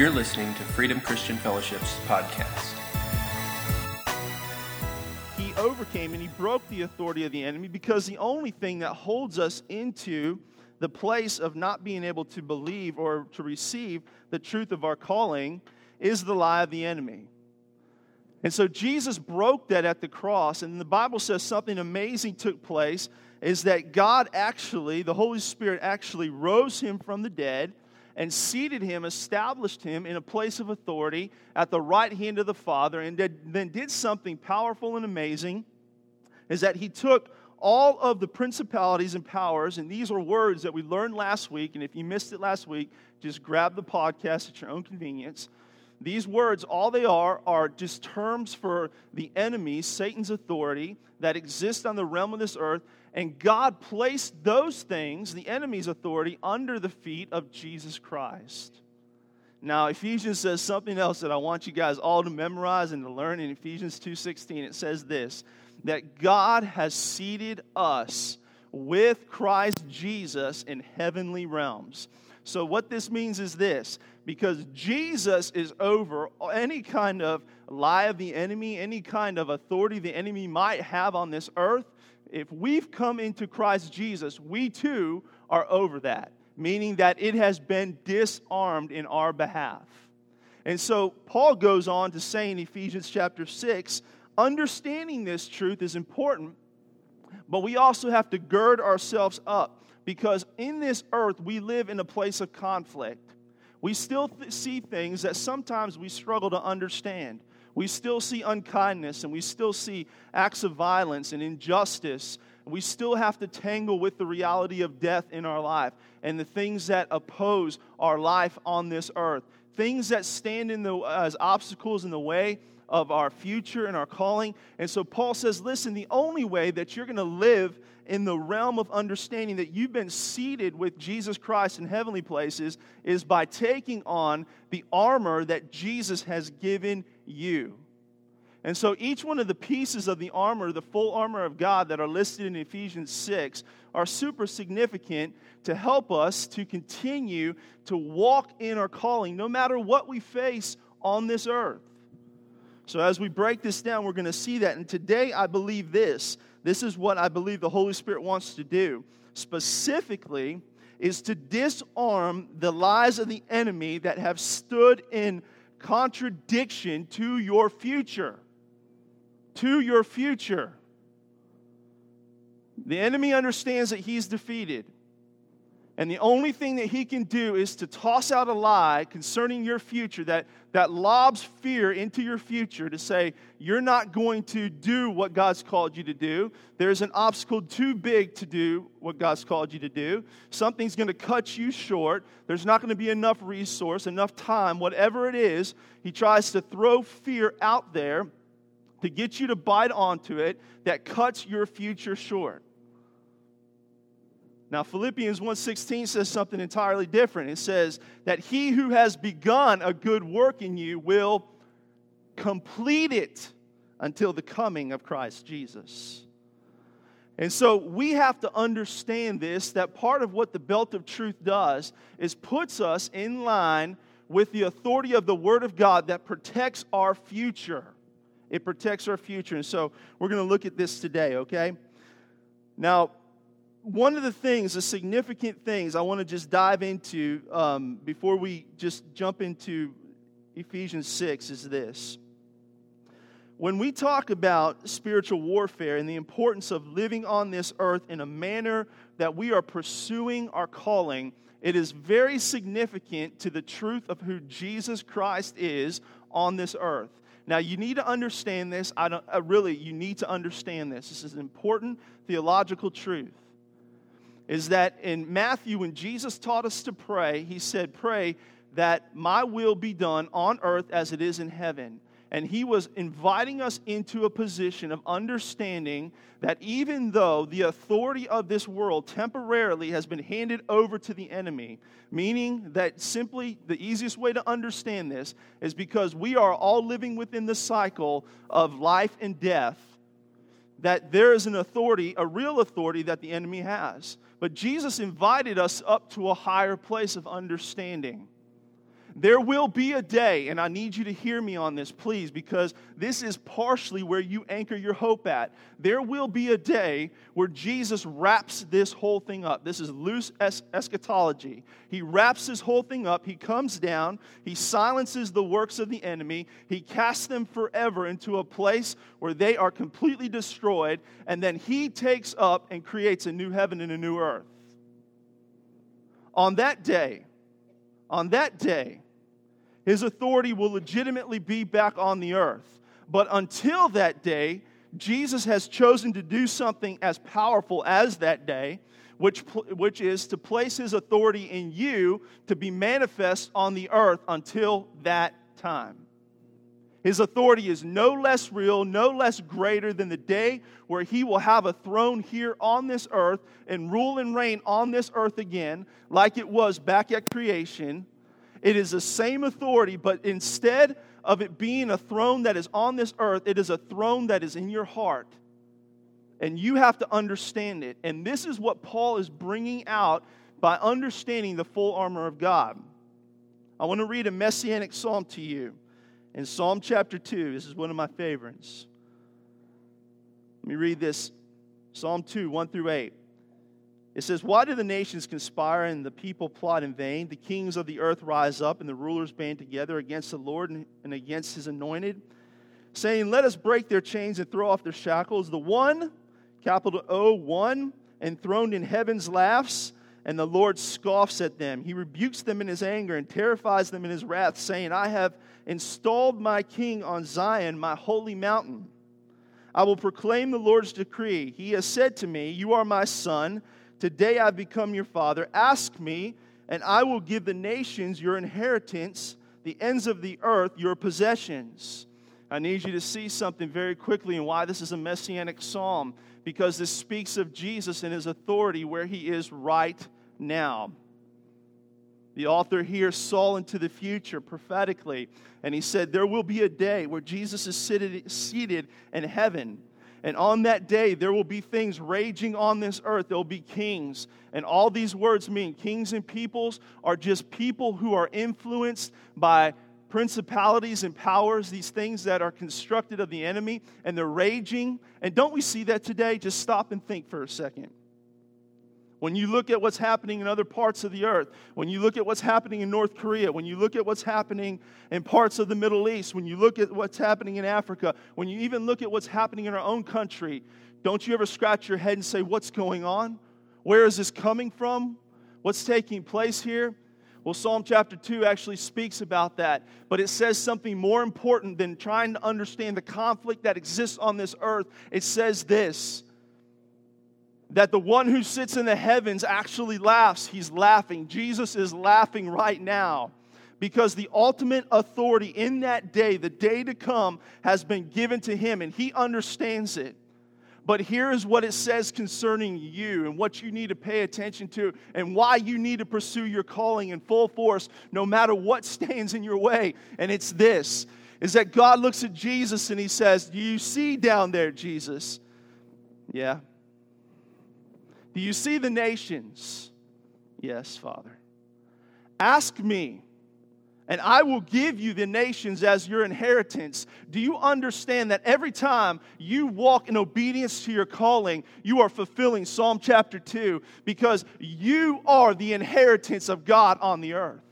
You're listening to Freedom Christian Fellowship's podcast. He overcame and he broke the authority of the enemy because the only thing that holds us into the place of not being able to believe or to receive the truth of our calling is the lie of the enemy. And so Jesus broke that at the cross, and the Bible says something amazing took place is that God actually, the Holy Spirit actually rose him from the dead and seated him, established him in a place of authority at the right hand of the Father, and did, then did something powerful and amazing is that he took all of the principalities and powers, and these are words that we learned last week, and if you missed it last week, just grab the podcast at your own convenience. These words, all they are, are just terms for the enemy, Satan's authority that exists on the realm of this earth, and God placed those things, the enemy's authority, under the feet of Jesus Christ. Now, Ephesians says something else that I want you guys all to memorize and to learn. In Ephesians 2:16, it says this: that God has seated us with Christ Jesus in heavenly realms. So, what this means is this because Jesus is over any kind of lie of the enemy, any kind of authority the enemy might have on this earth, if we've come into Christ Jesus, we too are over that, meaning that it has been disarmed in our behalf. And so Paul goes on to say in Ephesians chapter 6 understanding this truth is important, but we also have to gird ourselves up because in this earth we live in a place of conflict. We still th- see things that sometimes we struggle to understand. We still see unkindness and we still see acts of violence and injustice. We still have to tangle with the reality of death in our life and the things that oppose our life on this earth. Things that stand in the, as obstacles in the way of our future and our calling. And so Paul says, listen, the only way that you're going to live in the realm of understanding that you've been seated with Jesus Christ in heavenly places is by taking on the armor that Jesus has given you. And so each one of the pieces of the armor, the full armor of God that are listed in Ephesians 6, are super significant to help us to continue to walk in our calling no matter what we face on this earth. So, as we break this down, we're going to see that. And today, I believe this. This is what I believe the Holy Spirit wants to do. Specifically, is to disarm the lies of the enemy that have stood in contradiction to your future. To your future. The enemy understands that he's defeated. And the only thing that he can do is to toss out a lie concerning your future that, that lobs fear into your future to say, you're not going to do what God's called you to do. There's an obstacle too big to do what God's called you to do. Something's going to cut you short. There's not going to be enough resource, enough time, whatever it is. He tries to throw fear out there to get you to bite onto it that cuts your future short. Now Philippians 1:16 says something entirely different. It says that he who has begun a good work in you will complete it until the coming of Christ Jesus. And so we have to understand this that part of what the belt of truth does is puts us in line with the authority of the word of God that protects our future. It protects our future. And so we're going to look at this today, okay? Now, one of the things, the significant things I want to just dive into um, before we just jump into Ephesians 6 is this. When we talk about spiritual warfare and the importance of living on this earth in a manner that we are pursuing our calling, it is very significant to the truth of who Jesus Christ is on this earth. Now, you need to understand this. I don't, uh, really, you need to understand this. This is an important theological truth is that in Matthew, when Jesus taught us to pray, he said, Pray that my will be done on earth as it is in heaven. And he was inviting us into a position of understanding that even though the authority of this world temporarily has been handed over to the enemy, meaning that simply the easiest way to understand this is because we are all living within the cycle of life and death, that there is an authority, a real authority that the enemy has. But Jesus invited us up to a higher place of understanding. There will be a day, and I need you to hear me on this, please, because this is partially where you anchor your hope at. There will be a day where Jesus wraps this whole thing up. This is loose es- eschatology. He wraps this whole thing up. He comes down, he silences the works of the enemy, he casts them forever into a place where they are completely destroyed, and then he takes up and creates a new heaven and a new earth. On that day, on that day, his authority will legitimately be back on the earth. But until that day, Jesus has chosen to do something as powerful as that day, which, which is to place his authority in you to be manifest on the earth until that time. His authority is no less real, no less greater than the day where he will have a throne here on this earth and rule and reign on this earth again, like it was back at creation it is the same authority, but instead of it being a throne that is on this earth, it is a throne that is in your heart. And you have to understand it. And this is what Paul is bringing out by understanding the full armor of God. I want to read a messianic psalm to you in Psalm chapter 2. This is one of my favorites. Let me read this Psalm 2, 1 through 8. It says, Why do the nations conspire and the people plot in vain? The kings of the earth rise up and the rulers band together against the Lord and against his anointed, saying, Let us break their chains and throw off their shackles. The one, capital O, one, enthroned in heaven's laughs, and the Lord scoffs at them. He rebukes them in his anger and terrifies them in his wrath, saying, I have installed my king on Zion, my holy mountain. I will proclaim the Lord's decree. He has said to me, You are my son. Today I've become your father. Ask me, and I will give the nations your inheritance, the ends of the earth your possessions. I need you to see something very quickly and why this is a messianic psalm, because this speaks of Jesus and his authority where he is right now. The author here saw into the future prophetically, and he said, There will be a day where Jesus is seated, seated in heaven and on that day, there will be things raging on this earth. There will be kings. And all these words mean kings and peoples are just people who are influenced by principalities and powers, these things that are constructed of the enemy, and they're raging. And don't we see that today? Just stop and think for a second. When you look at what's happening in other parts of the earth, when you look at what's happening in North Korea, when you look at what's happening in parts of the Middle East, when you look at what's happening in Africa, when you even look at what's happening in our own country, don't you ever scratch your head and say, What's going on? Where is this coming from? What's taking place here? Well, Psalm chapter 2 actually speaks about that, but it says something more important than trying to understand the conflict that exists on this earth. It says this that the one who sits in the heavens actually laughs. He's laughing. Jesus is laughing right now because the ultimate authority in that day, the day to come, has been given to him and he understands it. But here is what it says concerning you and what you need to pay attention to and why you need to pursue your calling in full force no matter what stands in your way. And it's this is that God looks at Jesus and he says, Do you see down there, Jesus? Yeah, do you see the nations? Yes, Father. Ask me, and I will give you the nations as your inheritance. Do you understand that every time you walk in obedience to your calling, you are fulfilling Psalm chapter 2 because you are the inheritance of God on the earth?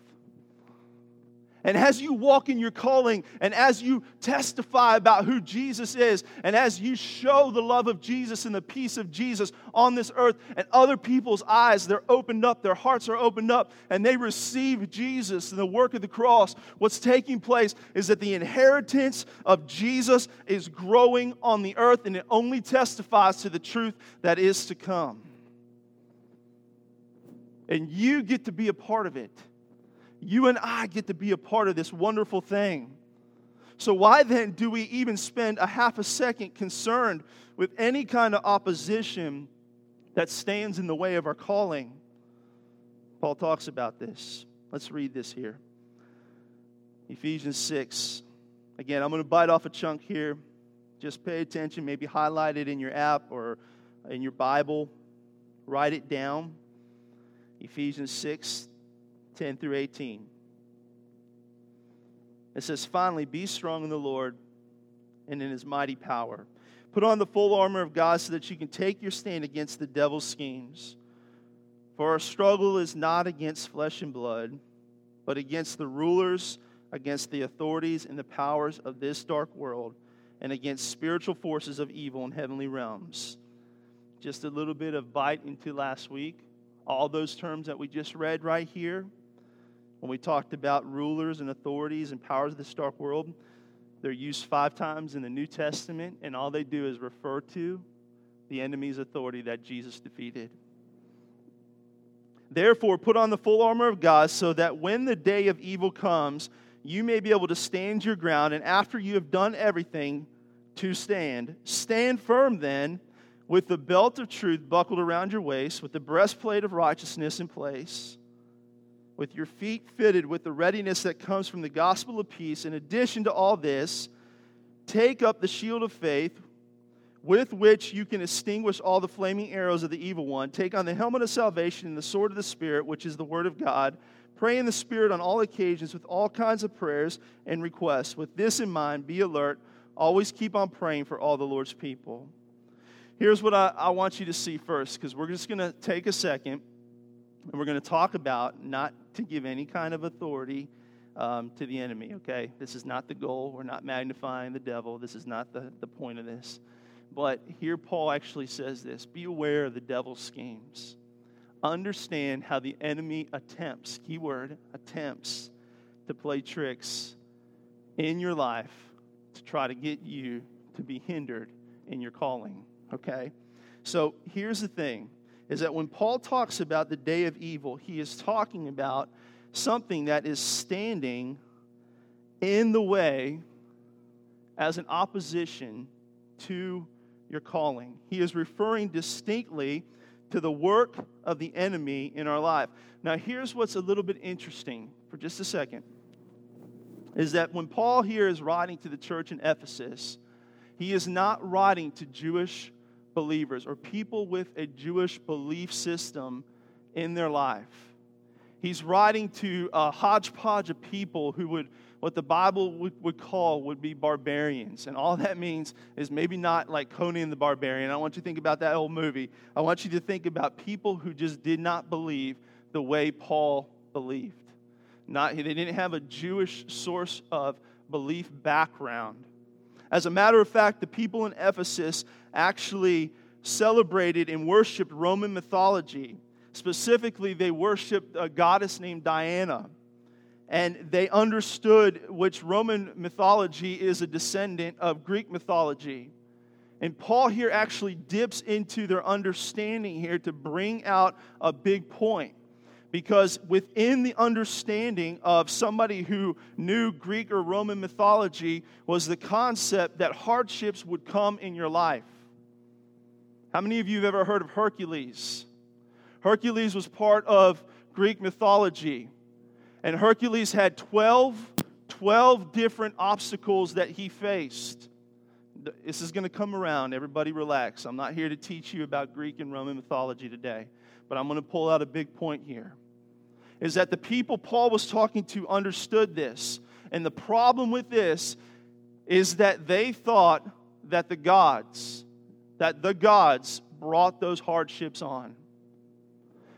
And as you walk in your calling and as you testify about who Jesus is, and as you show the love of Jesus and the peace of Jesus on this earth, and other people's eyes, they're opened up, their hearts are opened up, and they receive Jesus and the work of the cross, what's taking place is that the inheritance of Jesus is growing on the earth, and it only testifies to the truth that is to come. And you get to be a part of it. You and I get to be a part of this wonderful thing. So, why then do we even spend a half a second concerned with any kind of opposition that stands in the way of our calling? Paul talks about this. Let's read this here Ephesians 6. Again, I'm going to bite off a chunk here. Just pay attention, maybe highlight it in your app or in your Bible, write it down. Ephesians 6 10 through 18. It says, Finally, be strong in the Lord and in his mighty power. Put on the full armor of God so that you can take your stand against the devil's schemes. For our struggle is not against flesh and blood, but against the rulers, against the authorities and the powers of this dark world, and against spiritual forces of evil in heavenly realms. Just a little bit of bite into last week. All those terms that we just read right here, when we talked about rulers and authorities and powers of this dark world, they're used five times in the New Testament, and all they do is refer to the enemy's authority that Jesus defeated. Therefore, put on the full armor of God so that when the day of evil comes, you may be able to stand your ground, and after you have done everything to stand, stand firm then with the belt of truth buckled around your waist, with the breastplate of righteousness in place with your feet fitted with the readiness that comes from the gospel of peace. In addition to all this, take up the shield of faith with which you can extinguish all the flaming arrows of the evil one. Take on the helmet of salvation and the sword of the Spirit, which is the word of God. Pray in the Spirit on all occasions with all kinds of prayers and requests. With this in mind, be alert. Always keep on praying for all the Lord's people. Here's what I, I want you to see first, because we're just going to take a second and we're going to talk about not to give any kind of authority um, to the enemy, okay? This is not the goal. We're not magnifying the devil. This is not the, the point of this. But here Paul actually says this Be aware of the devil's schemes. Understand how the enemy attempts, keyword, attempts to play tricks in your life to try to get you to be hindered in your calling, okay? So here's the thing is that when Paul talks about the day of evil, he is talking about something that is standing in the way as an opposition to your calling. He is referring distinctly to the work of the enemy in our life. Now, here's what's a little bit interesting for just a second is that when Paul here is writing to the church in Ephesus, he is not writing to Jewish believers or people with a Jewish belief system in their life. He's writing to a hodgepodge of people who would, what the Bible would, would call, would be barbarians. And all that means is maybe not like Conan the Barbarian. I want you to think about that old movie. I want you to think about people who just did not believe the way Paul believed. Not, they didn't have a Jewish source of belief background. As a matter of fact, the people in Ephesus actually celebrated and worshiped Roman mythology. Specifically, they worshiped a goddess named Diana. And they understood which Roman mythology is a descendant of Greek mythology. And Paul here actually dips into their understanding here to bring out a big point. Because within the understanding of somebody who knew Greek or Roman mythology was the concept that hardships would come in your life. How many of you have ever heard of Hercules? Hercules was part of Greek mythology. And Hercules had 12, 12 different obstacles that he faced. This is going to come around. Everybody relax. I'm not here to teach you about Greek and Roman mythology today but I'm going to pull out a big point here. Is that the people Paul was talking to understood this. And the problem with this is that they thought that the gods, that the gods brought those hardships on.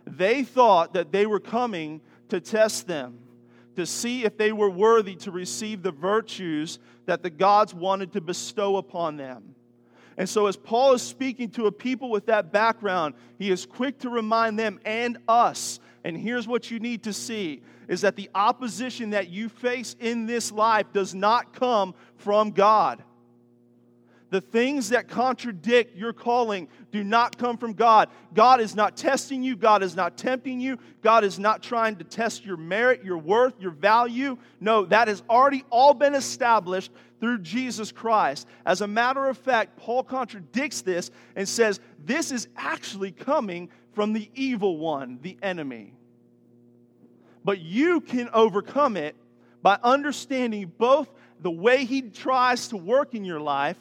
They thought that they were coming to test them, to see if they were worthy to receive the virtues that the gods wanted to bestow upon them. And so, as Paul is speaking to a people with that background, he is quick to remind them and us. And here's what you need to see is that the opposition that you face in this life does not come from God. The things that contradict your calling do not come from God. God is not testing you. God is not tempting you. God is not trying to test your merit, your worth, your value. No, that has already all been established through Jesus Christ. As a matter of fact, Paul contradicts this and says this is actually coming from the evil one, the enemy. But you can overcome it by understanding both the way he tries to work in your life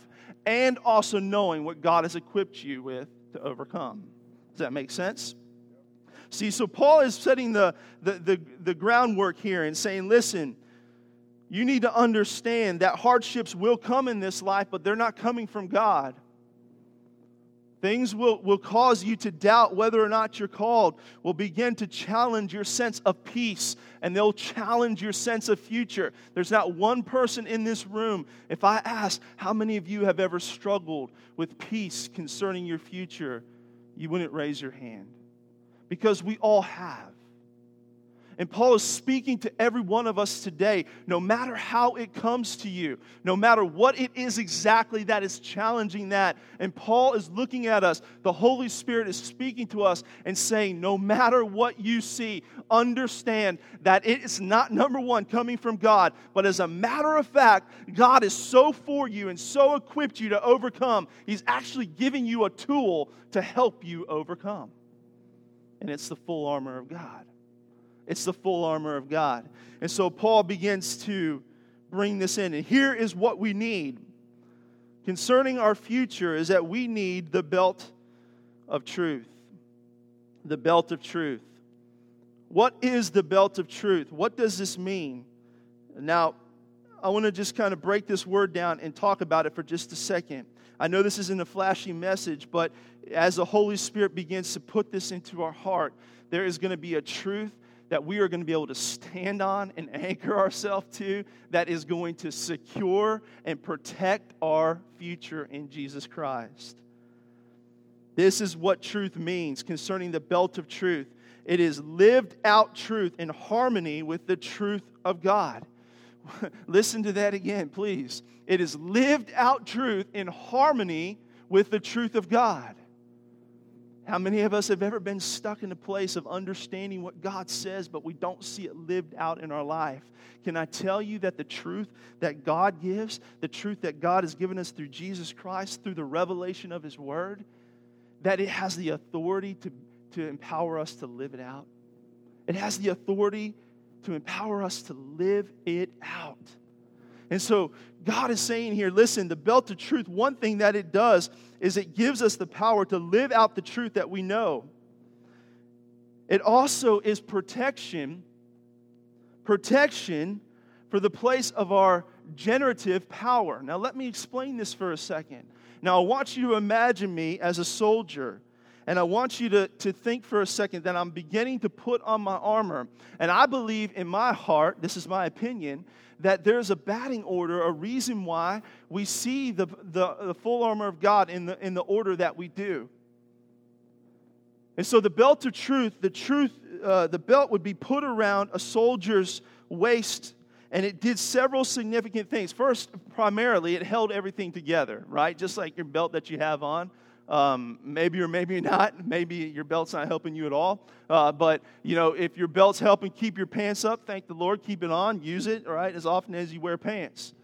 and also knowing what God has equipped you with to overcome. Does that make sense? See, so Paul is setting the, the, the, the groundwork here and saying, listen, You need to understand that hardships will come in this life, but they're not coming from God. Things will, will cause you to doubt whether or not you're called, will begin to challenge your sense of peace, and they'll challenge your sense of future. There's not one person in this room, if I ask how many of you have ever struggled with peace concerning your future, you wouldn't raise your hand. Because we all have. And Paul is speaking to every one of us today, no matter how it comes to you, no matter what it is exactly that is challenging that. And Paul is looking at us. The Holy Spirit is speaking to us and saying, no matter what you see, understand that it is not, number one, coming from God, but as a matter of fact, God is so for you and so equipped you to overcome. He's actually giving you a tool to help you overcome. And it's the full armor of God. It's the full armor of God. And so Paul begins to bring this in. And here is what we need concerning our future is that we need the belt of truth. The belt of truth. What is the belt of truth? What does this mean? Now, I want to just kind of break this word down and talk about it for just a second. I know this isn't a flashy message, but as the Holy Spirit begins to put this into our heart, there is going to be a truth that we are going to be able to stand on and anchor ourselves to that is going to secure and protect our future in Jesus Christ. This is what truth means concerning the belt of truth. It is lived out truth in harmony with the truth of God. Listen to that again, please. It is lived out truth in harmony with the truth of God. How many of us have ever been stuck in a place of understanding what God says, but we don't see it lived out in our life? Can I tell you that the truth that God gives, the truth that God has given us through Jesus Christ, through the revelation of His Word, that it has the authority to, to empower us to live it out? It has the authority to empower us to live it out. And so God is saying here listen, the belt of truth, one thing that it does is it gives us the power to live out the truth that we know. It also is protection, protection for the place of our generative power. Now, let me explain this for a second. Now, I want you to imagine me as a soldier. And I want you to, to think for a second that I'm beginning to put on my armor. And I believe in my heart, this is my opinion, that there's a batting order, a reason why we see the, the, the full armor of God in the, in the order that we do. And so the belt of truth, the truth, uh, the belt would be put around a soldier's waist, and it did several significant things. First, primarily, it held everything together, right? Just like your belt that you have on. Um, maybe or maybe not. Maybe your belt's not helping you at all. Uh, but, you know, if your belt's helping keep your pants up, thank the Lord, keep it on, use it, all right, as often as you wear pants.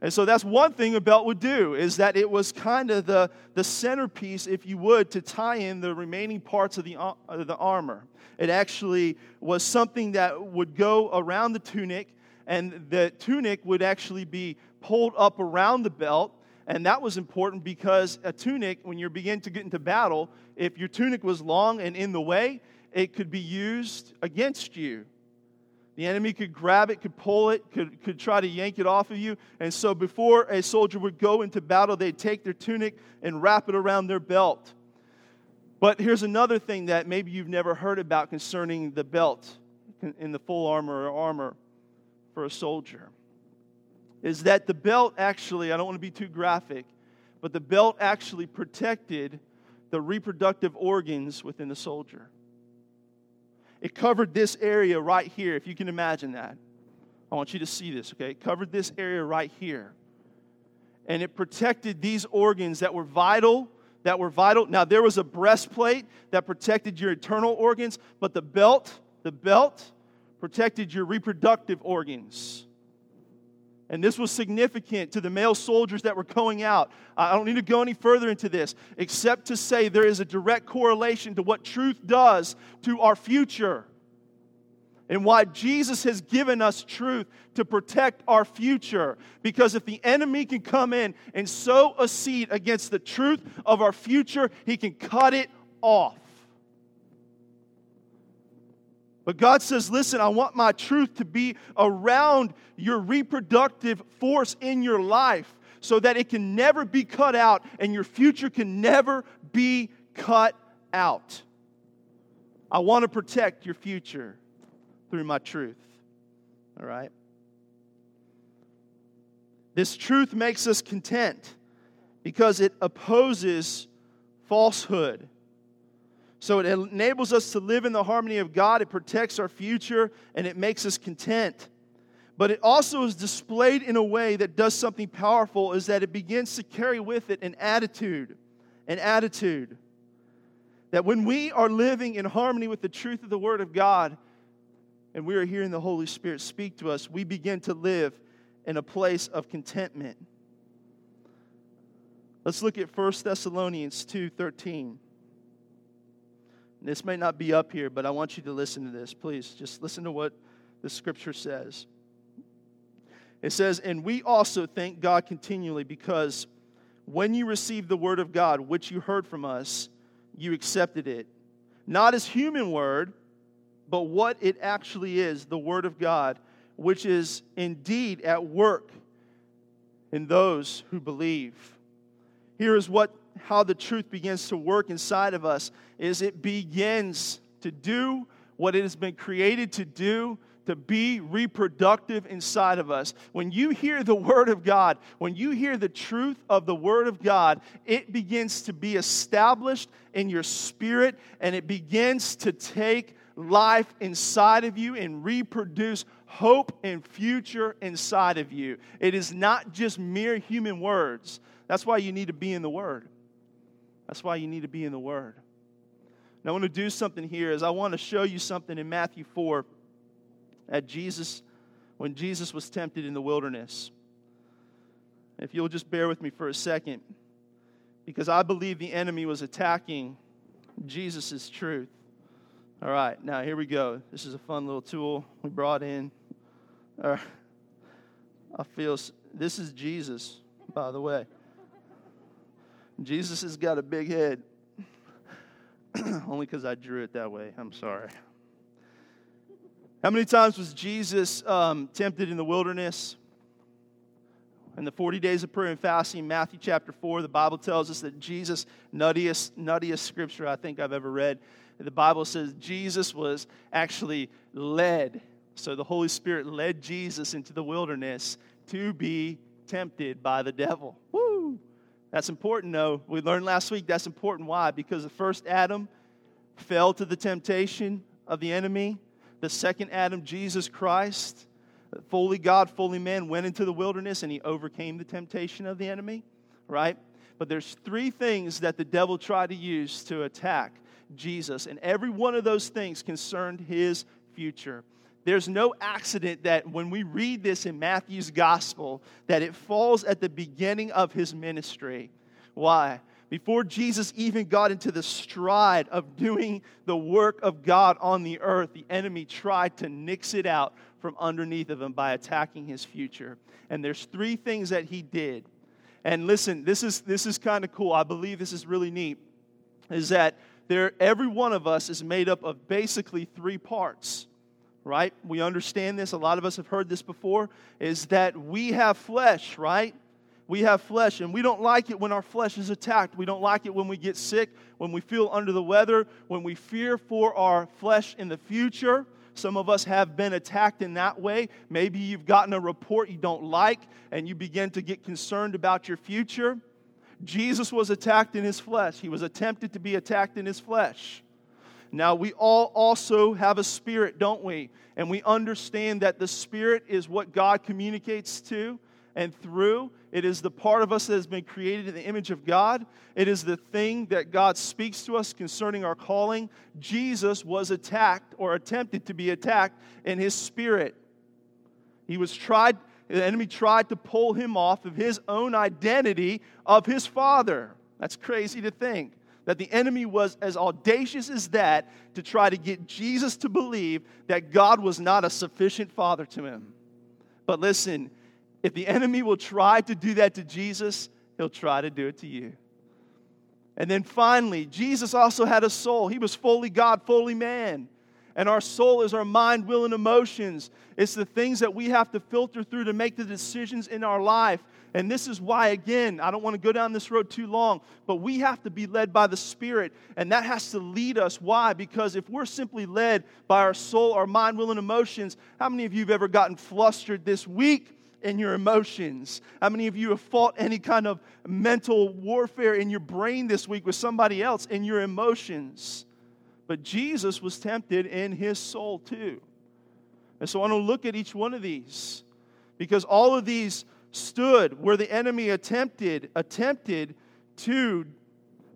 And so that's one thing a belt would do, is that it was kind of the, the centerpiece, if you would, to tie in the remaining parts of the, uh, the armor. It actually was something that would go around the tunic, and the tunic would actually be pulled up around the belt, and that was important because a tunic, when you begin to get into battle, if your tunic was long and in the way, it could be used against you. The enemy could grab it, could pull it, could, could try to yank it off of you. And so before a soldier would go into battle, they'd take their tunic and wrap it around their belt. But here's another thing that maybe you've never heard about concerning the belt in the full armor or armor for a soldier is that the belt actually, I don't want to be too graphic, but the belt actually protected the reproductive organs within the soldier. It covered this area right here, if you can imagine that. I want you to see this, okay? It covered this area right here. And it protected these organs that were vital, that were vital. Now, there was a breastplate that protected your internal organs, but the belt, the belt protected your reproductive organs. And this was significant to the male soldiers that were going out. I don't need to go any further into this, except to say there is a direct correlation to what truth does to our future. And why Jesus has given us truth to protect our future. Because if the enemy can come in and sow a seed against the truth of our future, he can cut it off. But God says, listen, I want my truth to be around your reproductive force in your life so that it can never be cut out and your future can never be cut out. I want to protect your future through my truth. All right? This truth makes us content because it opposes falsehood. So it enables us to live in the harmony of God, it protects our future, and it makes us content. But it also is displayed in a way that does something powerful, is that it begins to carry with it an attitude. An attitude. That when we are living in harmony with the truth of the Word of God, and we are hearing the Holy Spirit speak to us, we begin to live in a place of contentment. Let's look at 1 Thessalonians 2:13. This may not be up here, but I want you to listen to this. Please, just listen to what the scripture says. It says, And we also thank God continually because when you received the word of God, which you heard from us, you accepted it, not as human word, but what it actually is the word of God, which is indeed at work in those who believe. Here is what how the truth begins to work inside of us is it begins to do what it has been created to do to be reproductive inside of us. When you hear the Word of God, when you hear the truth of the Word of God, it begins to be established in your spirit and it begins to take life inside of you and reproduce hope and future inside of you. It is not just mere human words. That's why you need to be in the Word. That's why you need to be in the Word. Now, I want to do something here is I want to show you something in Matthew 4 at Jesus, when Jesus was tempted in the wilderness. If you'll just bear with me for a second, because I believe the enemy was attacking Jesus' truth. All right, now here we go. This is a fun little tool we brought in. I feel this is Jesus, by the way. Jesus has got a big head. Only because I drew it that way. I'm sorry. How many times was Jesus um, tempted in the wilderness? In the 40 days of prayer and fasting, Matthew chapter 4, the Bible tells us that Jesus, nuttiest, nuttiest scripture I think I've ever read, the Bible says Jesus was actually led. So the Holy Spirit led Jesus into the wilderness to be tempted by the devil. Woo! That's important, though. We learned last week that's important. Why? Because the first Adam fell to the temptation of the enemy. The second Adam, Jesus Christ, fully God, fully man, went into the wilderness and he overcame the temptation of the enemy, right? But there's three things that the devil tried to use to attack Jesus, and every one of those things concerned his future. There's no accident that when we read this in Matthew's gospel, that it falls at the beginning of his ministry. Why? Before Jesus even got into the stride of doing the work of God on the earth, the enemy tried to nix it out from underneath of him by attacking his future. And there's three things that he did. And listen, this is this is kind of cool. I believe this is really neat. Is that there every one of us is made up of basically three parts right? We understand this. A lot of us have heard this before is that we have flesh, right? We have flesh, and we don't like it when our flesh is attacked. We don't like it when we get sick, when we feel under the weather, when we fear for our flesh in the future. Some of us have been attacked in that way. Maybe you've gotten a report you don't like, and you begin to get concerned about your future. Jesus was attacked in his flesh, he was attempted to be attacked in his flesh. Now, we all also have a spirit, don't we? And we understand that the spirit is what God communicates to and through. It is the part of us that has been created in the image of God. It is the thing that God speaks to us concerning our calling. Jesus was attacked or attempted to be attacked in his spirit. He was tried, the enemy tried to pull him off of his own identity of his father. That's crazy to think that the enemy was as audacious as that to try to get Jesus to believe that God was not a sufficient father to him. But listen, if the enemy will try to do that to Jesus, he'll try to do it to you. And then finally, Jesus also had a soul. He was fully God, fully man. And our soul is our mind, will, and emotions. It's the things that we have to filter through to make the decisions in our life. And this is why, again, I don't want to go down this road too long, but we have to be led by the Spirit. And that has to lead us. Why? Because if we're simply led by our soul, our mind, will, and emotions, how many of you have ever gotten flustered this week? in your emotions? How many of you have fought any kind of mental warfare in your brain this week with somebody else in your emotions? But Jesus was tempted in his soul too. And so I want to look at each one of these because all of these stood where the enemy attempted attempted to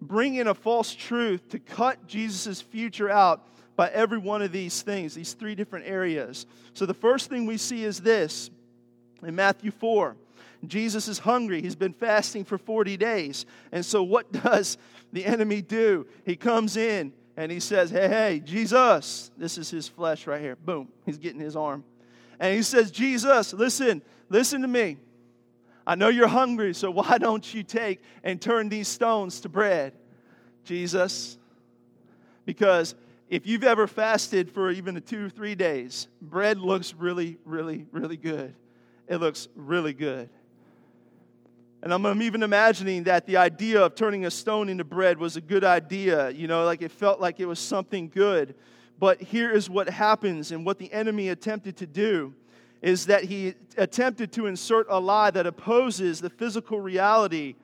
bring in a false truth to cut Jesus' future out by every one of these things, these three different areas. So the first thing we see is this in Matthew 4. Jesus is hungry. He's been fasting for 40 days. And so, what does the enemy do? He comes in and he says, Hey, hey, Jesus, this is his flesh right here. Boom, he's getting his arm. And he says, Jesus, listen, listen to me. I know you're hungry, so why don't you take and turn these stones to bread? Jesus, because if you've ever fasted for even two or three days, bread looks really, really, really good. It looks really good. And I'm even imagining that the idea of turning a stone into bread was a good idea. You know, like it felt like it was something good. But here is what happens, and what the enemy attempted to do is that he attempted to insert a lie that opposes the physical reality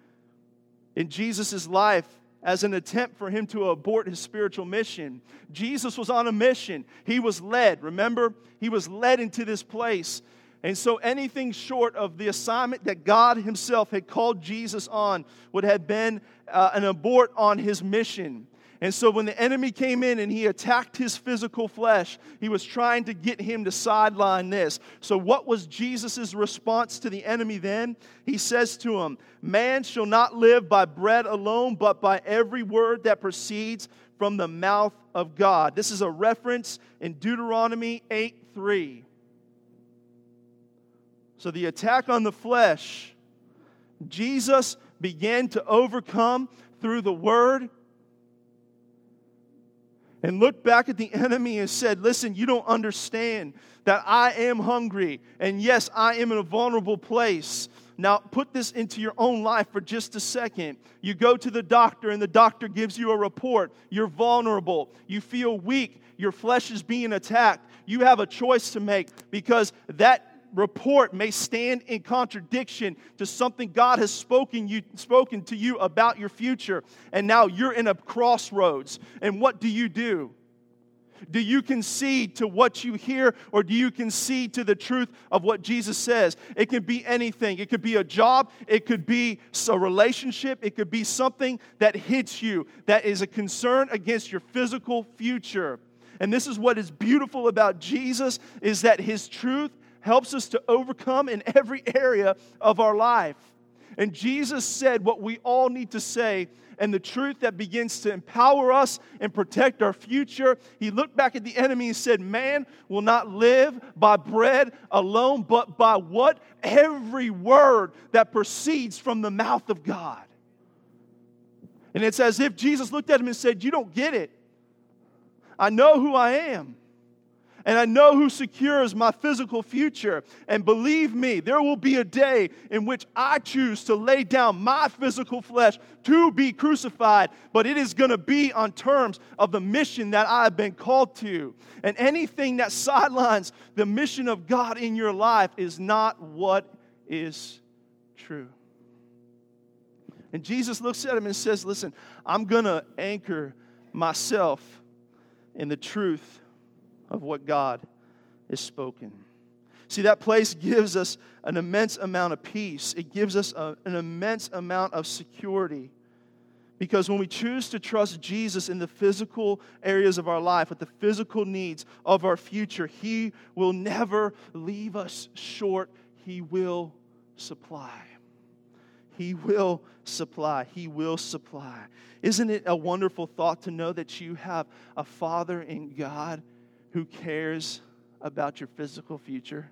in Jesus' life as an attempt for him to abort his spiritual mission. Jesus was on a mission. He was led, remember? He was led into this place and so anything short of the assignment that God Himself had called Jesus on would have been uh, an abort on His mission. And so when the enemy came in and he attacked his physical flesh, he was trying to get him to sideline this. So, what was Jesus' response to the enemy then? He says to him, Man shall not live by bread alone, but by every word that proceeds from the mouth of God. This is a reference in Deuteronomy 8 3. So, the attack on the flesh, Jesus began to overcome through the word and looked back at the enemy and said, Listen, you don't understand that I am hungry. And yes, I am in a vulnerable place. Now, put this into your own life for just a second. You go to the doctor, and the doctor gives you a report. You're vulnerable. You feel weak. Your flesh is being attacked. You have a choice to make because that report may stand in contradiction to something God has spoken, you, spoken to you about your future. And now you're in a crossroads. And what do you do? Do you concede to what you hear or do you concede to the truth of what Jesus says? It could be anything. It could be a job, it could be a relationship, it could be something that hits you that is a concern against your physical future. And this is what is beautiful about Jesus is that his truth helps us to overcome in every area of our life. And Jesus said what we all need to say, and the truth that begins to empower us and protect our future. He looked back at the enemy and said, Man will not live by bread alone, but by what? Every word that proceeds from the mouth of God. And it's as if Jesus looked at him and said, You don't get it. I know who I am and I know who secures my physical future. And believe me, there will be a day in which I choose to lay down my physical flesh to be crucified, but it is going to be on terms of the mission that I have been called to. And anything that sidelines the mission of God in your life is not what is true. And Jesus looks at him and says, Listen, I'm going to anchor myself in the truth of what God has spoken. See, that place gives us an immense amount of peace, it gives us a, an immense amount of security. Because when we choose to trust Jesus in the physical areas of our life, with the physical needs of our future, He will never leave us short. He will supply. He will supply. He will supply. Isn't it a wonderful thought to know that you have a Father in God who cares about your physical future,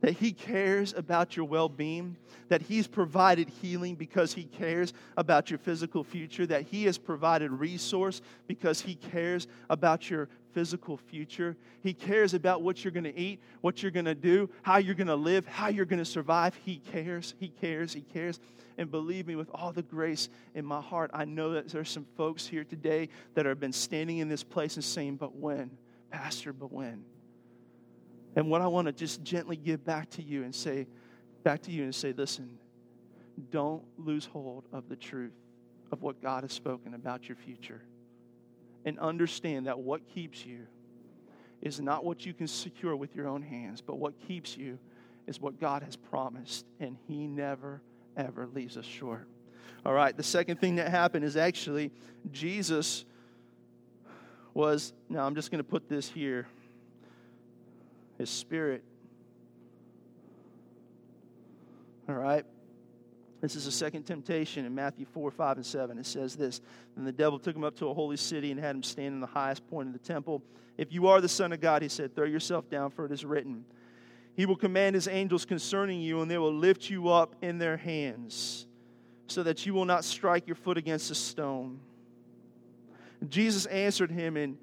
that He cares about your well being, that He's provided healing because He cares about your physical future, that He has provided resource because He cares about your physical future. He cares about what you're going to eat, what you're going to do, how you're going to live, how you're going to survive. He cares, He cares, He cares. And believe me, with all the grace in my heart, I know that there's some folks here today that have been standing in this place and saying, But when? Pastor, but when? And what I want to just gently give back to you and say, back to you and say, listen, don't lose hold of the truth of what God has spoken about your future. And understand that what keeps you is not what you can secure with your own hands, but what keeps you is what God has promised. And He never, ever leaves us short. All right, the second thing that happened is actually Jesus was, now I'm just going to put this here his spirit. All right? This is the second temptation in Matthew 4, 5, and 7. It says this Then the devil took him up to a holy city and had him stand in the highest point of the temple. If you are the Son of God, he said, throw yourself down, for it is written, He will command His angels concerning you, and they will lift you up in their hands, so that you will not strike your foot against a stone. Jesus answered him and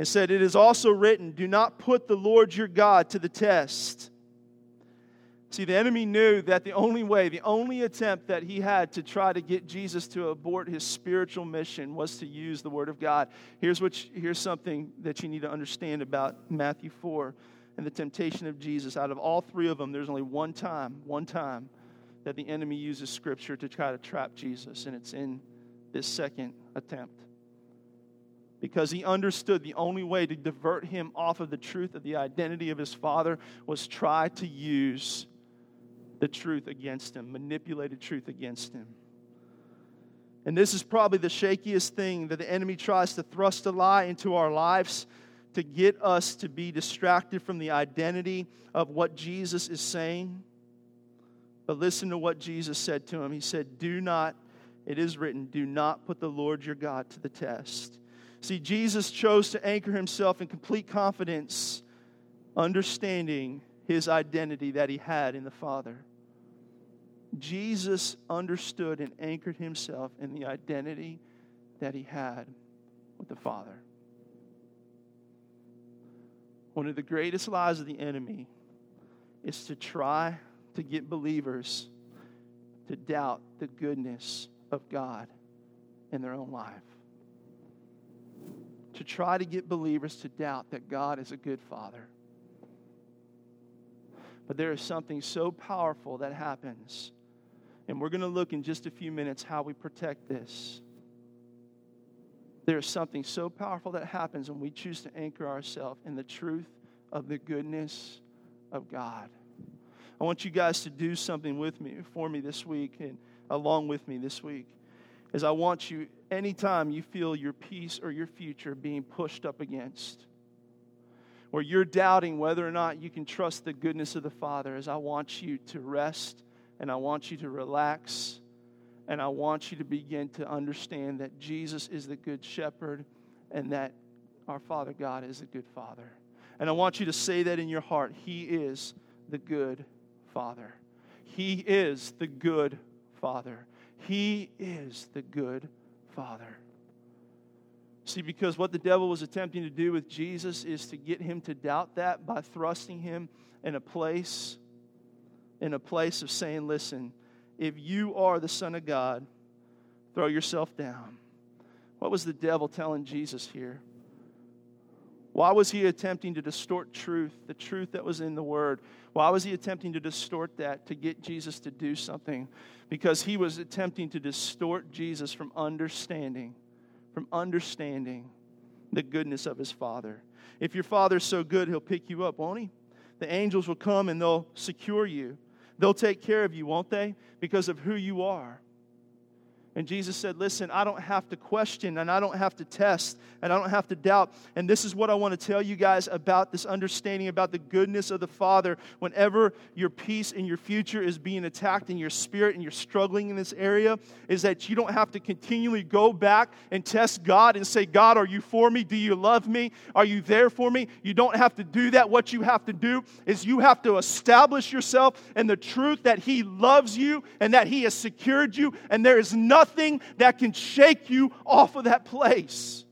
and said, It is also written, Do not put the Lord your God to the test. See, the enemy knew that the only way, the only attempt that he had to try to get Jesus to abort his spiritual mission was to use the Word of God. Here's, what you, here's something that you need to understand about Matthew 4 and the temptation of Jesus. Out of all three of them, there's only one time, one time that the enemy uses Scripture to try to trap Jesus, and it's in this second attempt because he understood the only way to divert him off of the truth of the identity of his father was try to use the truth against him, manipulated truth against him. And this is probably the shakiest thing that the enemy tries to thrust a lie into our lives to get us to be distracted from the identity of what Jesus is saying. But listen to what Jesus said to him. He said, Do not, it is written, do not put the Lord your God to the test. See, Jesus chose to anchor himself in complete confidence, understanding his identity that he had in the Father. Jesus understood and anchored himself in the identity that he had with the Father. One of the greatest lies of the enemy is to try to get believers to doubt the goodness of God in their own life to try to get believers to doubt that God is a good father. But there is something so powerful that happens. And we're going to look in just a few minutes how we protect this. There is something so powerful that happens when we choose to anchor ourselves in the truth of the goodness of God. I want you guys to do something with me for me this week and along with me this week is I want you, anytime you feel your peace or your future being pushed up against, or you're doubting whether or not you can trust the goodness of the Father, is I want you to rest and I want you to relax and I want you to begin to understand that Jesus is the good shepherd and that our Father God is a good Father. And I want you to say that in your heart. He is the good Father. He is the good Father. He is the good Father. See, because what the devil was attempting to do with Jesus is to get him to doubt that by thrusting him in a place, in a place of saying, listen, if you are the Son of God, throw yourself down. What was the devil telling Jesus here? Why was he attempting to distort truth, the truth that was in the Word? Why was he attempting to distort that to get Jesus to do something? Because he was attempting to distort Jesus from understanding, from understanding the goodness of his Father. If your Father's so good, he'll pick you up, won't he? The angels will come and they'll secure you. They'll take care of you, won't they? Because of who you are. And Jesus said, Listen, I don't have to question and I don't have to test and I don't have to doubt. And this is what I want to tell you guys about this understanding about the goodness of the Father. Whenever your peace and your future is being attacked in your spirit and you're struggling in this area, is that you don't have to continually go back and test God and say, God, are you for me? Do you love me? Are you there for me? You don't have to do that. What you have to do is you have to establish yourself in the truth that He loves you and that He has secured you, and there is nothing nothing that can shake you off of that place.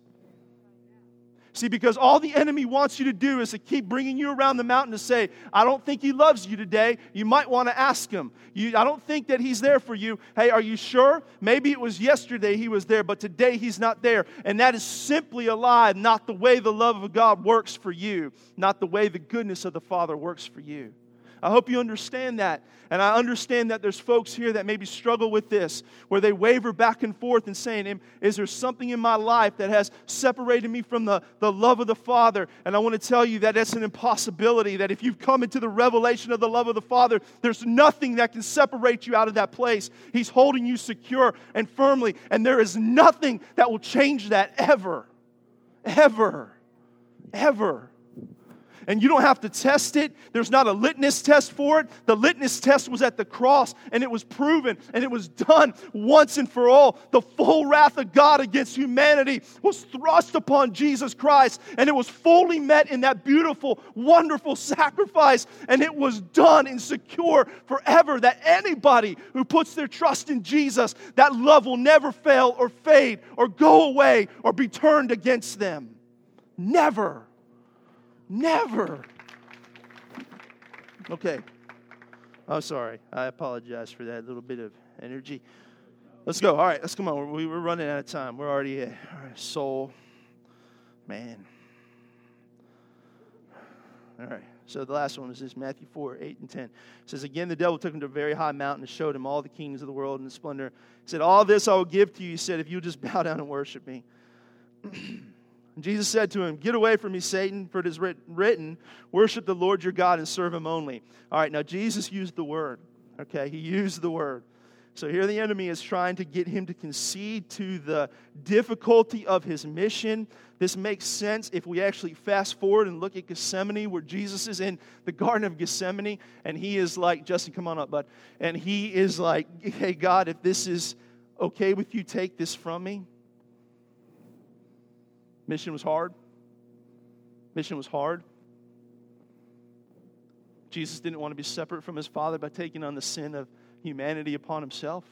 See, because all the enemy wants you to do is to keep bringing you around the mountain to say, I don't think he loves you today. You might want to ask him. You, I don't think that he's there for you. Hey, are you sure? Maybe it was yesterday he was there, but today he's not there. And that is simply a lie, not the way the love of God works for you, not the way the goodness of the Father works for you. I hope you understand that. And I understand that there's folks here that maybe struggle with this, where they waver back and forth and saying, Is there something in my life that has separated me from the, the love of the Father? And I want to tell you that that's an impossibility, that if you've come into the revelation of the love of the Father, there's nothing that can separate you out of that place. He's holding you secure and firmly, and there is nothing that will change that ever. Ever. Ever and you don't have to test it. There's not a litmus test for it. The litmus test was at the cross, and it was proven, and it was done once and for all. The full wrath of God against humanity was thrust upon Jesus Christ, and it was fully met in that beautiful, wonderful sacrifice, and it was done and secure forever that anybody who puts their trust in Jesus, that love will never fail or fade or go away or be turned against them. Never. Never. Okay. I'm sorry. I apologize for that little bit of energy. Let's go. All right, let's come on. We're running out of time. We're already at soul. Man. All right. So the last one is this Matthew 4, 8 and 10. It says, Again, the devil took him to a very high mountain and showed him all the kingdoms of the world and the splendor. He said, All this I will give to you, he said, if you just bow down and worship me. And Jesus said to him, Get away from me, Satan, for it is written, Worship the Lord your God and serve him only. All right, now Jesus used the word. Okay, he used the word. So here the enemy is trying to get him to concede to the difficulty of his mission. This makes sense if we actually fast forward and look at Gethsemane, where Jesus is in the Garden of Gethsemane, and he is like, Justin, come on up, bud. And he is like, Hey, God, if this is okay with you, take this from me. Mission was hard. Mission was hard. Jesus didn't want to be separate from his Father by taking on the sin of humanity upon himself.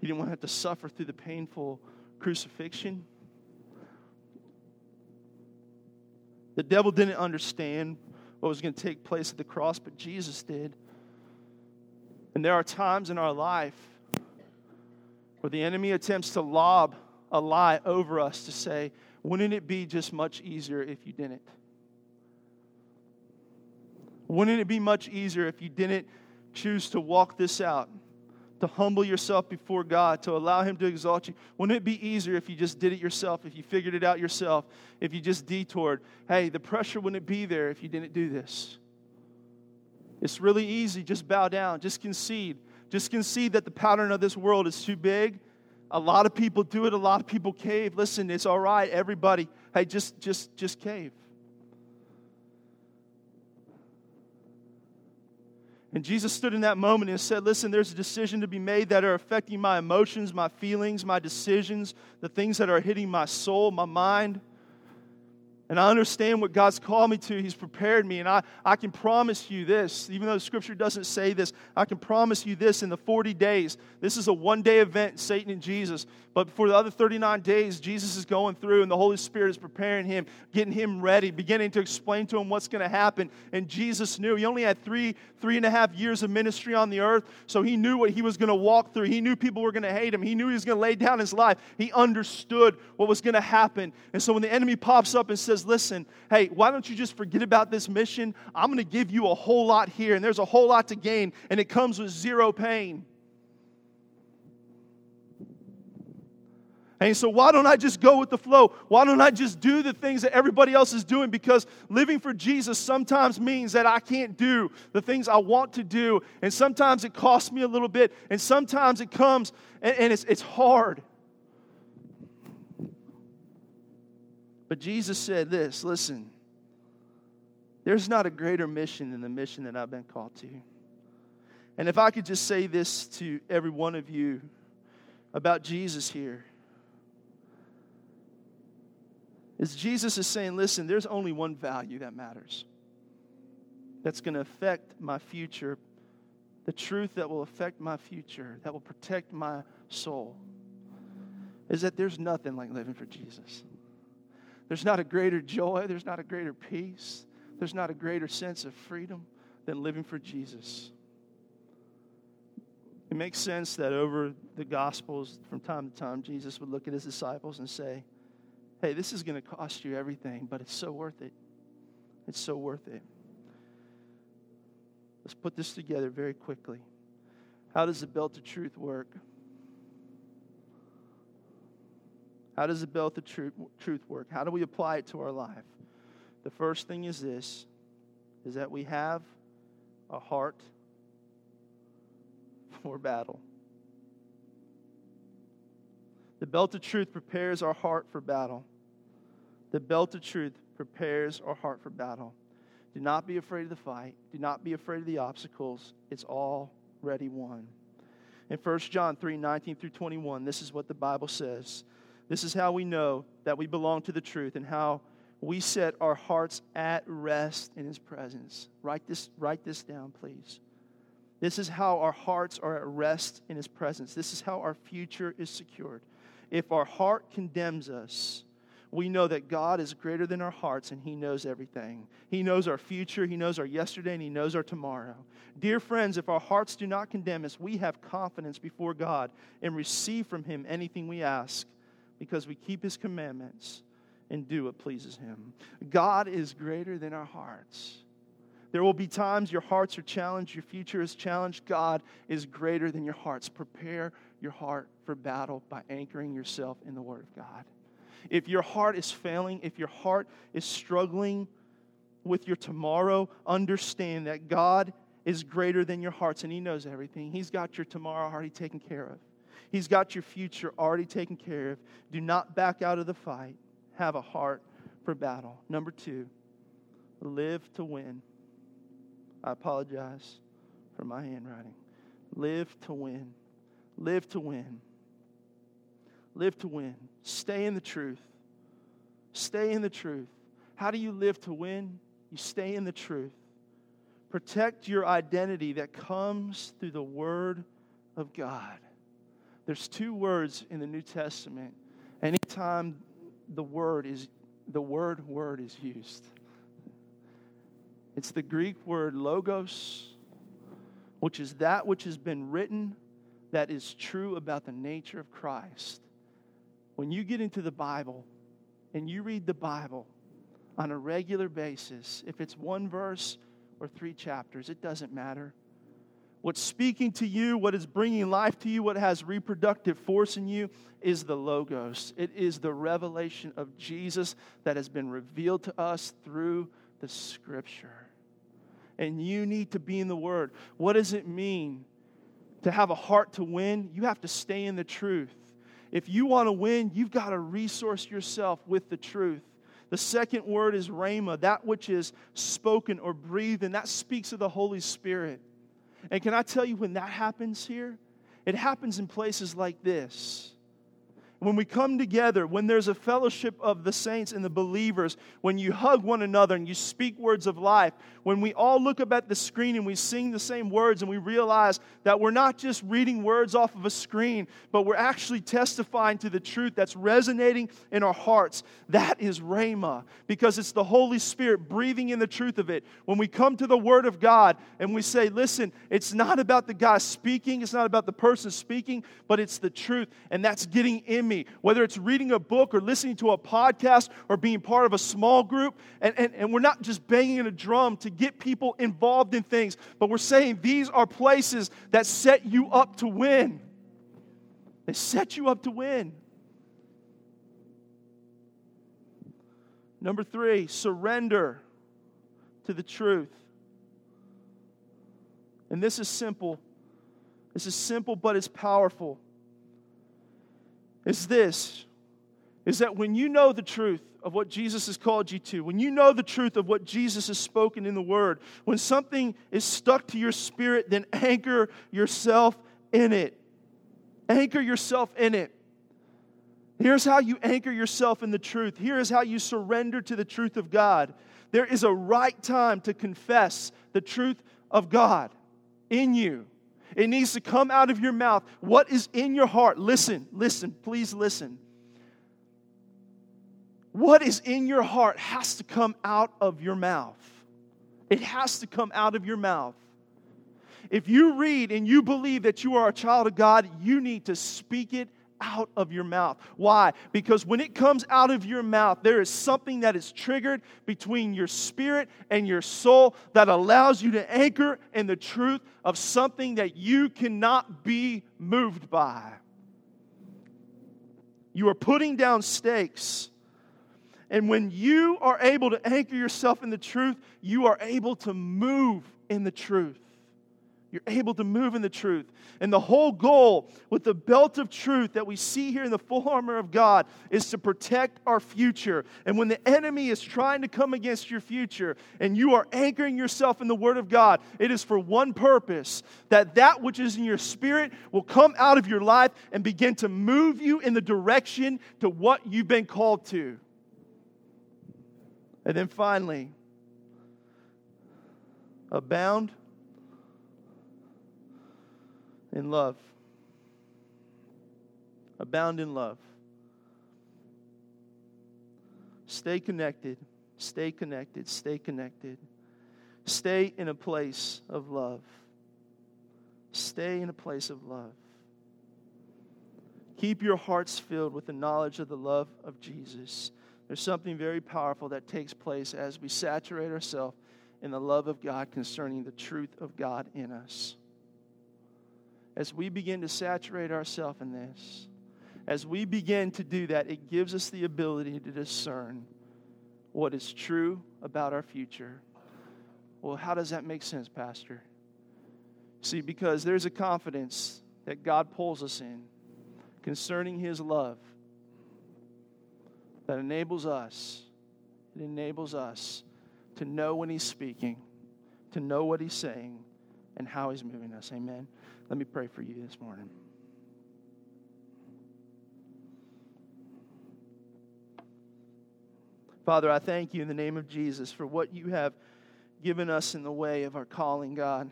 He didn't want to have to suffer through the painful crucifixion. The devil didn't understand what was going to take place at the cross, but Jesus did. And there are times in our life where the enemy attempts to lob a lie over us to say, wouldn't it be just much easier if you didn't? Wouldn't it be much easier if you didn't choose to walk this out, to humble yourself before God, to allow Him to exalt you? Wouldn't it be easier if you just did it yourself, if you figured it out yourself, if you just detoured? Hey, the pressure wouldn't be there if you didn't do this. It's really easy. Just bow down, just concede. Just concede that the pattern of this world is too big a lot of people do it, a lot of people cave. Listen, it's all right, everybody. Hey, just just just cave. And Jesus stood in that moment and said, Listen, there's a decision to be made that are affecting my emotions, my feelings, my decisions, the things that are hitting my soul, my mind. And I understand what God's called me to. He's prepared me. And I, I can promise you this, even though the scripture doesn't say this, I can promise you this in the 40 days. This is a one day event, Satan and Jesus. But for the other 39 days, Jesus is going through and the Holy Spirit is preparing him, getting him ready, beginning to explain to him what's going to happen. And Jesus knew. He only had three, three and a half years of ministry on the earth, so he knew what he was going to walk through. He knew people were going to hate him. He knew he was going to lay down his life. He understood what was going to happen. And so when the enemy pops up and says, says, Listen, hey, why don't you just forget about this mission? I'm going to give you a whole lot here, and there's a whole lot to gain, and it comes with zero pain. And so, why don't I just go with the flow? Why don't I just do the things that everybody else is doing? Because living for Jesus sometimes means that I can't do the things I want to do. And sometimes it costs me a little bit. And sometimes it comes and, and it's, it's hard. But Jesus said this listen, there's not a greater mission than the mission that I've been called to. And if I could just say this to every one of you about Jesus here is Jesus is saying, listen, there's only one value that matters that's going to affect my future, the truth that will affect my future, that will protect my soul, is that there's nothing like living for Jesus. There's not a greater joy, there's not a greater peace, there's not a greater sense of freedom than living for Jesus. It makes sense that over the Gospels, from time to time, Jesus would look at his disciples and say, hey, this is going to cost you everything, but it's so worth it. It's so worth it. Let's put this together very quickly. How does the belt of truth work? How does the belt of truth, truth work? How do we apply it to our life? The first thing is this is that we have a heart for battle. The belt of truth prepares our heart for battle. The belt of truth prepares our heart for battle. Do not be afraid of the fight. Do not be afraid of the obstacles. It's already won. In 1 John 3 19 through 21, this is what the Bible says. This is how we know that we belong to the truth and how we set our hearts at rest in His presence. Write this, write this down, please. This is how our hearts are at rest in His presence. This is how our future is secured. If our heart condemns us, we know that God is greater than our hearts and He knows everything. He knows our future, He knows our yesterday, and He knows our tomorrow. Dear friends, if our hearts do not condemn us, we have confidence before God and receive from Him anything we ask because we keep His commandments and do what pleases Him. God is greater than our hearts. There will be times your hearts are challenged, your future is challenged. God is greater than your hearts. Prepare your heart for battle by anchoring yourself in the Word of God. If your heart is failing, if your heart is struggling with your tomorrow, understand that God is greater than your hearts and He knows everything. He's got your tomorrow already taken care of, He's got your future already taken care of. Do not back out of the fight. Have a heart for battle. Number two, live to win. I apologize for my handwriting. Live to win. Live to win. Live to win. Stay in the truth. Stay in the truth. How do you live to win? You stay in the truth. Protect your identity that comes through the Word of God. There's two words in the New Testament. Anytime the word is the word word is used. It's the Greek word logos, which is that which has been written that is true about the nature of Christ when you get into the Bible and you read the Bible on a regular basis, if it's one verse or three chapters, it doesn't matter. What's speaking to you, what is bringing life to you, what has reproductive force in you is the Logos. It is the revelation of Jesus that has been revealed to us through the Scripture. And you need to be in the Word. What does it mean to have a heart to win? You have to stay in the truth. If you want to win, you've got to resource yourself with the truth. The second word is rhema, that which is spoken or breathed, and that speaks of the Holy Spirit. And can I tell you when that happens here? It happens in places like this when we come together, when there's a fellowship of the saints and the believers, when you hug one another and you speak words of life, when we all look up at the screen and we sing the same words and we realize that we're not just reading words off of a screen, but we're actually testifying to the truth that's resonating in our hearts, that is Rhema, because it's the Holy Spirit breathing in the truth of it. When we come to the Word of God and we say, listen, it's not about the guy speaking, it's not about the person speaking, but it's the truth, and that's getting in me, whether it's reading a book or listening to a podcast or being part of a small group. And, and, and we're not just banging a drum to get people involved in things, but we're saying these are places that set you up to win. They set you up to win. Number three, surrender to the truth. And this is simple. This is simple, but it's powerful. It's this is that when you know the truth of what Jesus has called you to, when you know the truth of what Jesus has spoken in the Word, when something is stuck to your spirit, then anchor yourself in it. Anchor yourself in it. Here's how you anchor yourself in the truth. Here is how you surrender to the truth of God. There is a right time to confess the truth of God in you. It needs to come out of your mouth. What is in your heart? Listen, listen, please listen. What is in your heart has to come out of your mouth. It has to come out of your mouth. If you read and you believe that you are a child of God, you need to speak it out of your mouth. Why? Because when it comes out of your mouth, there is something that is triggered between your spirit and your soul that allows you to anchor in the truth of something that you cannot be moved by. You are putting down stakes. And when you are able to anchor yourself in the truth, you are able to move in the truth. You're able to move in the truth. And the whole goal with the belt of truth that we see here in the full armor of God is to protect our future. And when the enemy is trying to come against your future and you are anchoring yourself in the Word of God, it is for one purpose that that which is in your spirit will come out of your life and begin to move you in the direction to what you've been called to. And then finally, abound in love. Abound in love. Stay connected. Stay connected. Stay connected. Stay in a place of love. Stay in a place of love. Keep your hearts filled with the knowledge of the love of Jesus. There's something very powerful that takes place as we saturate ourselves in the love of God concerning the truth of God in us as we begin to saturate ourselves in this, as we begin to do that, it gives us the ability to discern what is true about our future. Well, how does that make sense, Pastor? See, because there's a confidence that God pulls us in concerning His love that enables us, it enables us to know when He's speaking, to know what He's saying, and how He's moving us. Amen. Let me pray for you this morning. Father, I thank you in the name of Jesus for what you have given us in the way of our calling, God.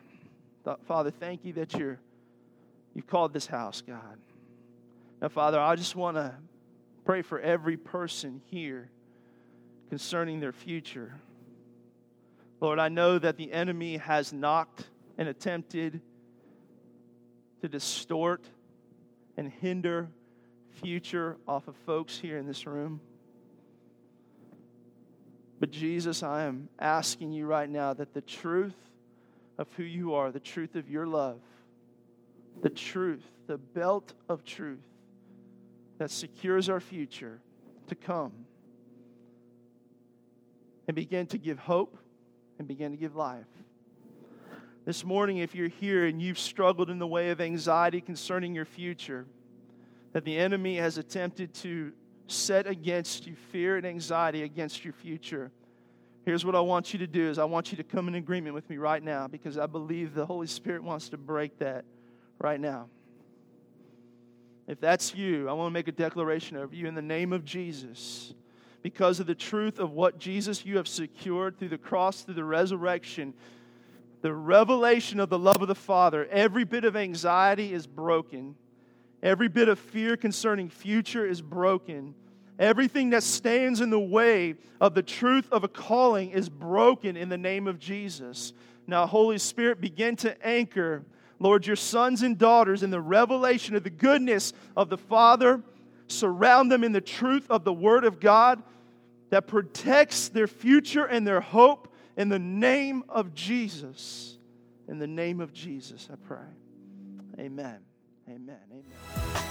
Father, thank you that you're, you've called this house, God. Now, Father, I just want to pray for every person here concerning their future. Lord, I know that the enemy has knocked and attempted to distort and hinder future off of folks here in this room. But Jesus, I am asking you right now that the truth of who you are, the truth of your love, the truth, the belt of truth that secures our future to come and begin to give hope and begin to give life. This morning, if you're here and you've struggled in the way of anxiety concerning your future, that the enemy has attempted to set against you fear and anxiety against your future, here's what I want you to do is I want you to come in agreement with me right now because I believe the Holy Spirit wants to break that right now. If that's you, I want to make a declaration over you in the name of Jesus. Because of the truth of what Jesus you have secured through the cross, through the resurrection, the revelation of the love of the Father, every bit of anxiety is broken. Every bit of fear concerning future is broken. Everything that stands in the way of the truth of a calling is broken in the name of Jesus. Now, Holy Spirit, begin to anchor, Lord, your sons and daughters in the revelation of the goodness of the Father. Surround them in the truth of the Word of God that protects their future and their hope in the name of Jesus. In the name of Jesus, I pray. Amen. Amen. Amen.